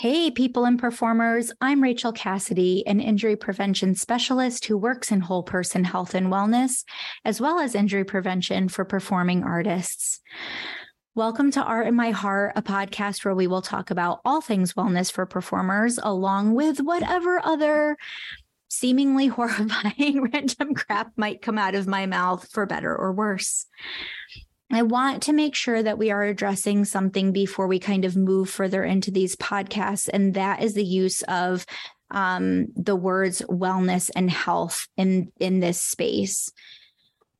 Hey, people and performers. I'm Rachel Cassidy, an injury prevention specialist who works in whole person health and wellness, as well as injury prevention for performing artists. Welcome to Art in My Heart, a podcast where we will talk about all things wellness for performers, along with whatever other seemingly horrifying random crap might come out of my mouth for better or worse. I want to make sure that we are addressing something before we kind of move further into these podcasts, and that is the use of um, the words wellness and health in in this space.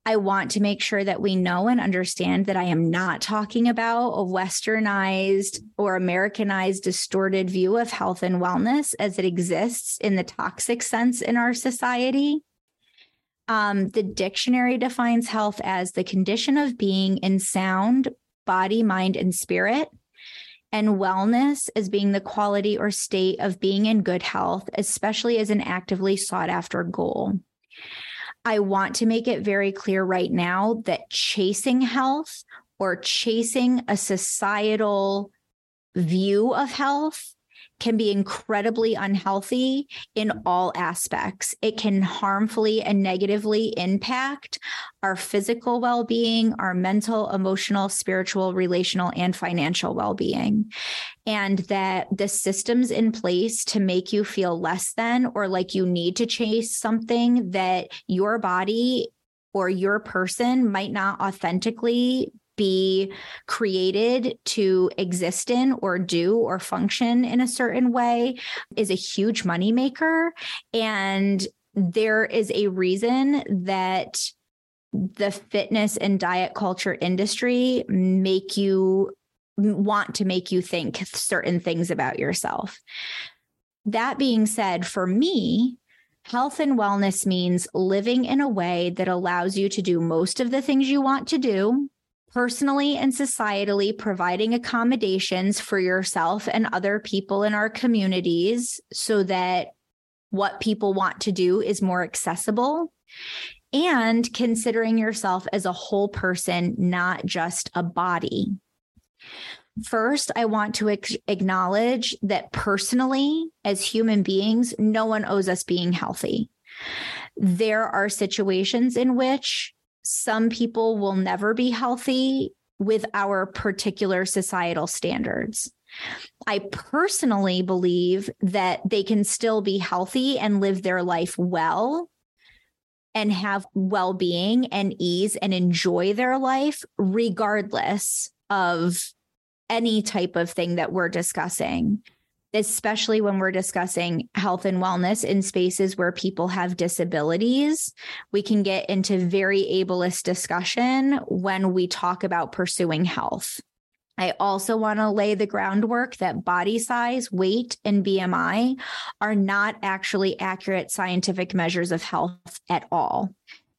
I want to make sure that we know and understand that I am not talking about a westernized or Americanized distorted view of health and wellness as it exists in the toxic sense in our society. Um, the dictionary defines health as the condition of being in sound body, mind, and spirit, and wellness as being the quality or state of being in good health, especially as an actively sought after goal. I want to make it very clear right now that chasing health or chasing a societal view of health can be incredibly unhealthy in all aspects. It can harmfully and negatively impact our physical well being, our mental, emotional, spiritual, relational, and financial well being. And that the systems in place to make you feel less than or like you need to chase something that your body or your person might not authentically be created to exist in or do or function in a certain way is a huge moneymaker. And there is a reason that the fitness and diet culture industry make you want to make you think certain things about yourself. That being said, for me, health and wellness means living in a way that allows you to do most of the things you want to do personally and societally providing accommodations for yourself and other people in our communities so that what people want to do is more accessible and considering yourself as a whole person, not just a body. First, I want to acknowledge that personally, as human beings, no one owes us being healthy. There are situations in which some people will never be healthy with our particular societal standards. I personally believe that they can still be healthy and live their life well and have well being and ease and enjoy their life, regardless of any type of thing that we're discussing especially when we're discussing health and wellness in spaces where people have disabilities. We can get into very ableist discussion when we talk about pursuing health. I also want to lay the groundwork that body size, weight, and BMI are not actually accurate scientific measures of health at all.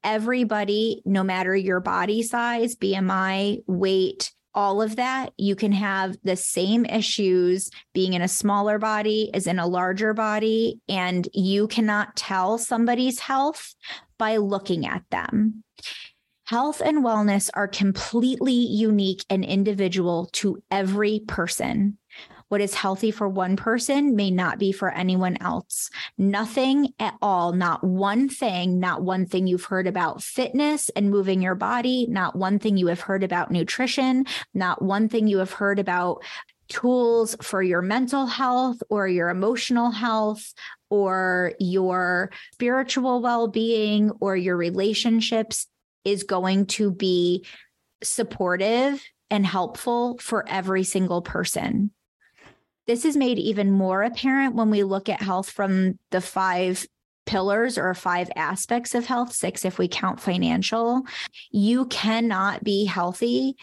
Everybody, no matter your body size, BMI, weight, all of that, you can have the same issues being in a smaller body as in a larger body. And you cannot tell somebody's health by looking at them. Health and wellness are completely unique and individual to every person. What is healthy for one person may not be for anyone else. Nothing at all, not one thing, not one thing you've heard about fitness and moving your body, not one thing you have heard about nutrition, not one thing you have heard about tools for your mental health or your emotional health or your spiritual well being or your relationships is going to be supportive and helpful for every single person. This is made even more apparent when we look at health from the five pillars or five aspects of health, six if we count financial. You cannot be healthy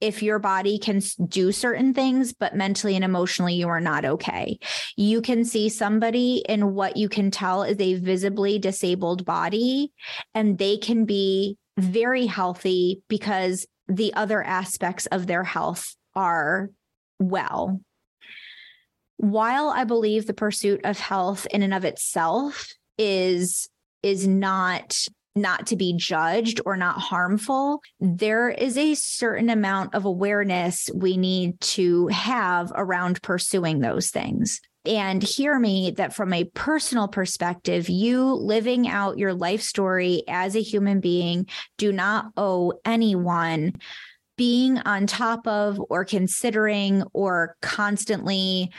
if your body can do certain things, but mentally and emotionally, you are not okay. You can see somebody in what you can tell is a visibly disabled body, and they can be very healthy because the other aspects of their health are well while I believe the pursuit of health in and of itself is is not not to be judged or not harmful, there is a certain amount of awareness we need to have around pursuing those things. And hear me that from a personal perspective, you living out your life story as a human being do not owe anyone being on top of or considering or constantly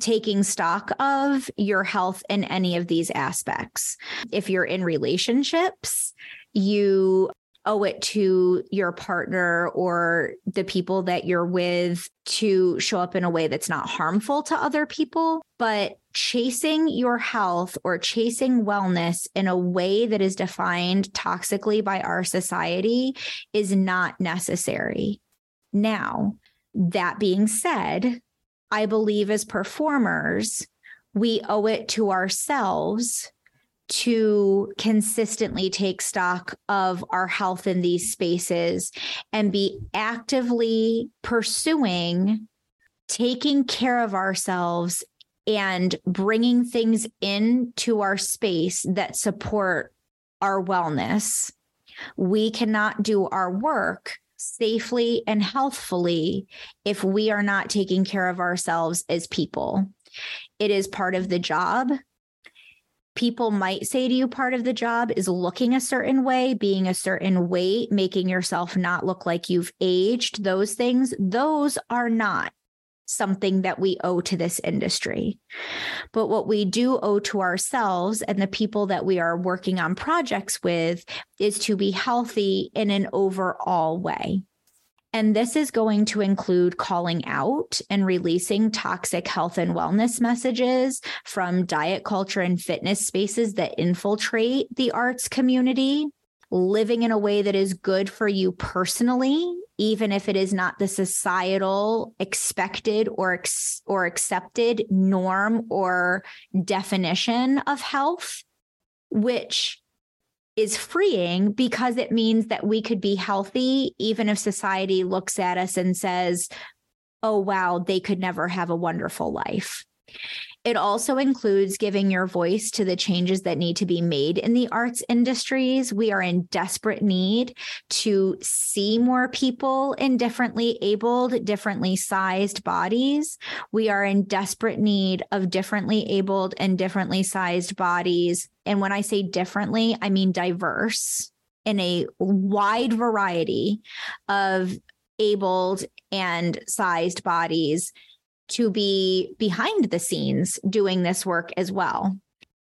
taking stock of your health in any of these aspects. If you're in relationships, you owe it to your partner or the people that you're with to show up in a way that's not harmful to other people. But chasing your health or chasing wellness in a way that is defined toxically by our society is not necessary. Now, that being said, I believe as performers, we owe it to ourselves to consistently take stock of our health in these spaces and be actively pursuing taking care of ourselves and bringing things into our space that support our wellness. We cannot do our work safely and healthfully if we are not taking care of ourselves as people. It is part of the job. People might say to you, part of the job is looking a certain way, being a certain weight, making yourself not look like you've aged. Those things, those are not something that we owe to this industry. But what we do owe to ourselves and the people that we are working on projects with is to be healthy in an overall way. And this is going to include calling out and releasing toxic health and wellness messages from diet culture and fitness spaces that infiltrate the arts community living in a way that is good for you personally even if it is not the societal expected or ex- or accepted norm or definition of health which is freeing because it means that we could be healthy even if society looks at us and says oh wow they could never have a wonderful life it also includes giving your voice to the changes that need to be made in the arts industries. We are in desperate need to see more people in differently abled, differently sized bodies. We are in desperate need of differently abled and differently sized bodies. And when I say differently, I mean diverse in a wide variety of abled and sized bodies to be behind the scenes doing this work as well.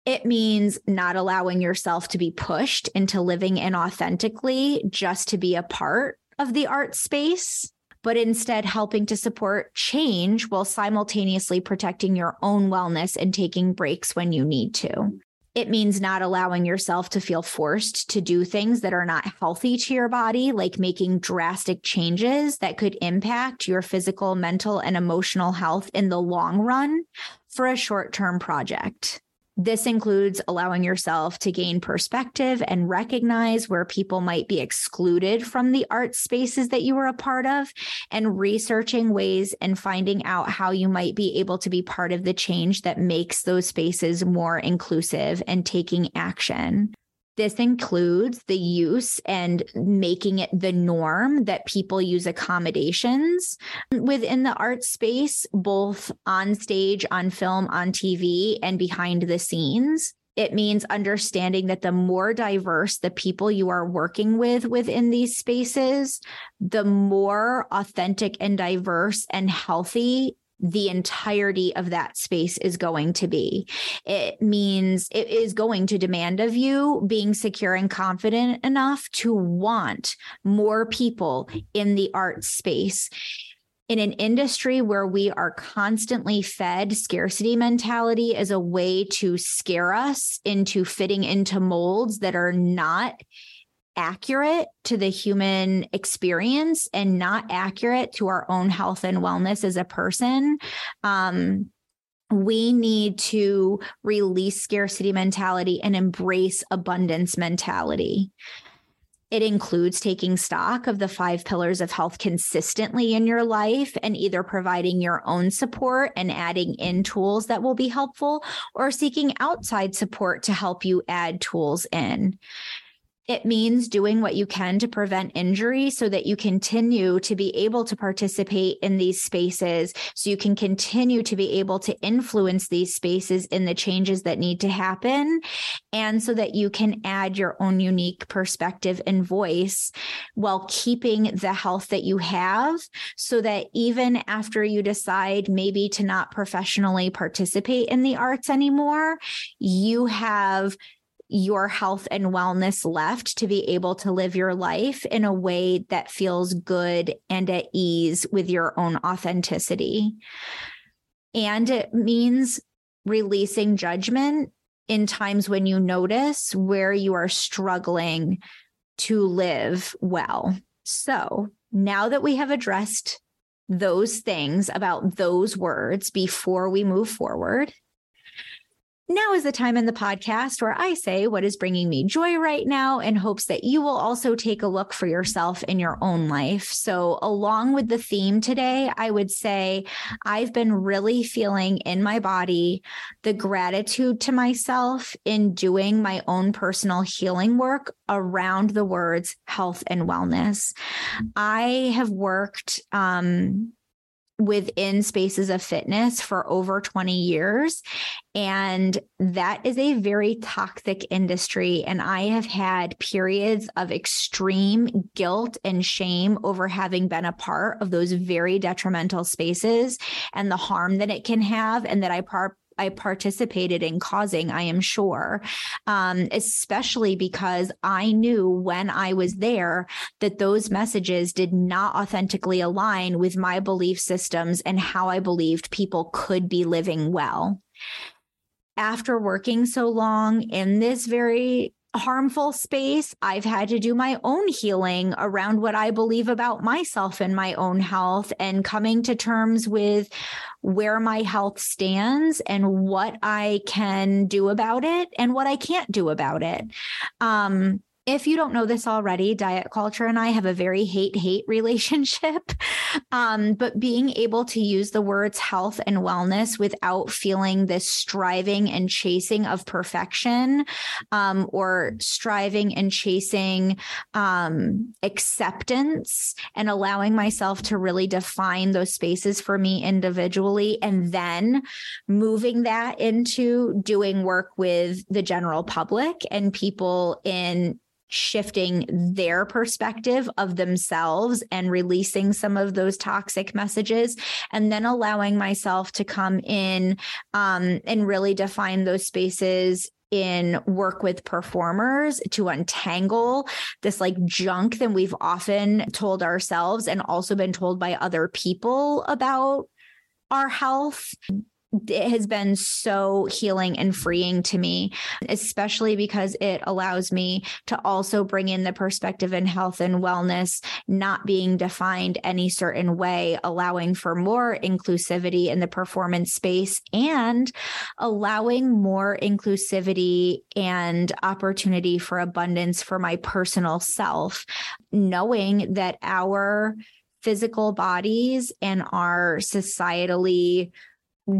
It means not allowing yourself to be pushed into living inauthentically just to be a part of the art space, but instead helping to support change while simultaneously protecting your own wellness and taking breaks when you need to. It means not allowing yourself to feel forced to do things that are not healthy to your body, like making drastic changes that could impact your physical, mental, and emotional health in the long run for a short term project. This includes allowing yourself to gain perspective and recognize where people might be excluded from the art spaces that you were a part of, and researching ways and finding out how you might be able to be part of the change that makes those spaces more inclusive and taking action. This includes the use and making it the norm that people use accommodations within the art space, both on stage, on film, on TV, and behind the scenes. It means understanding that the more diverse the people you are working with within these spaces, the more authentic and diverse and healthy the entirety of that space is going to be. It means it is going to demand of you being secure and confident enough to want more people in the art space. In an industry where we are constantly fed scarcity mentality as a way to scare us into fitting into molds that are not accurate to the human experience and not accurate to our own health and wellness as a person. Um, we need to release scarcity mentality and embrace abundance mentality. It includes taking stock of the five pillars of health consistently in your life and either providing your own support and adding in tools that will be helpful or seeking outside support to help you add tools in It means doing what you can to prevent injury so that you continue to be able to participate in these spaces, so you can continue to be able to influence these spaces in the changes that need to happen, and so that you can add your own unique perspective and voice while keeping the health that you have, so that even after you decide maybe to not professionally participate in the arts anymore, you have your health and wellness left to be able to live your life in a way that feels good and at ease with your own authenticity. And it means releasing judgment in times when you notice where you are struggling to live well. So now that we have addressed those things about those words before we move forward, now is the time in the podcast where I say what is bringing me joy right now in hopes that you will also take a look for yourself in your own life. So, along with the theme today, I would say I've been really feeling in my body the gratitude to myself in doing my own personal healing work around the words health and wellness. I have worked um, within spaces of fitness for over 20 years. And that is a very toxic industry. And I have had periods of extreme guilt and shame over having been a part of those very detrimental spaces and the harm that it can have, and that I I participated in causing, I am sure, um, especially because I knew when I was there that those messages did not authentically align with my belief systems and how I believed people could be living well. After working so long in this very harmful space, I've had to do my own healing around what I believe about myself and my own health and coming to terms with where my health stands and what I can do about it and what I can't do about it. Um, if you don't know this already, diet culture and I have a very hate hate relationship. Um, but being able to use the words health and wellness without feeling this striving and chasing of perfection um, or striving and chasing um, acceptance and allowing myself to really define those spaces for me individually and then moving that into doing work with the general public and people in shifting their perspective of themselves and releasing some of those toxic messages and then allowing myself to come in um, and really define those spaces in work with performers to untangle this like junk that we've often told ourselves and also been told by other people about our health it has been so healing and freeing to me, especially because it allows me to also bring in the perspective in health and wellness, not being defined any certain way, allowing for more inclusivity in the performance space and allowing more inclusivity and opportunity for abundance for my personal self, knowing that our physical bodies and our societally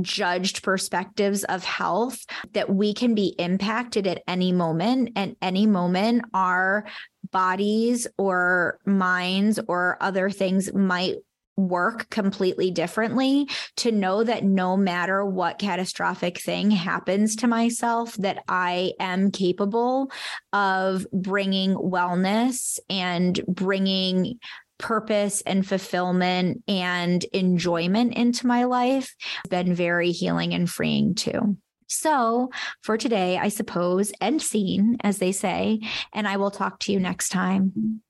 judged perspectives of health that we can be impacted at any moment. And any moment our bodies or minds or other things might work completely differently. To know that no matter what catastrophic thing happens to myself that I am capable of bringing wellness and bringing purpose and fulfillment and enjoyment into my life has been very healing and freeing too. So, for today, I suppose, end scene, as they say, and I will talk to you next time.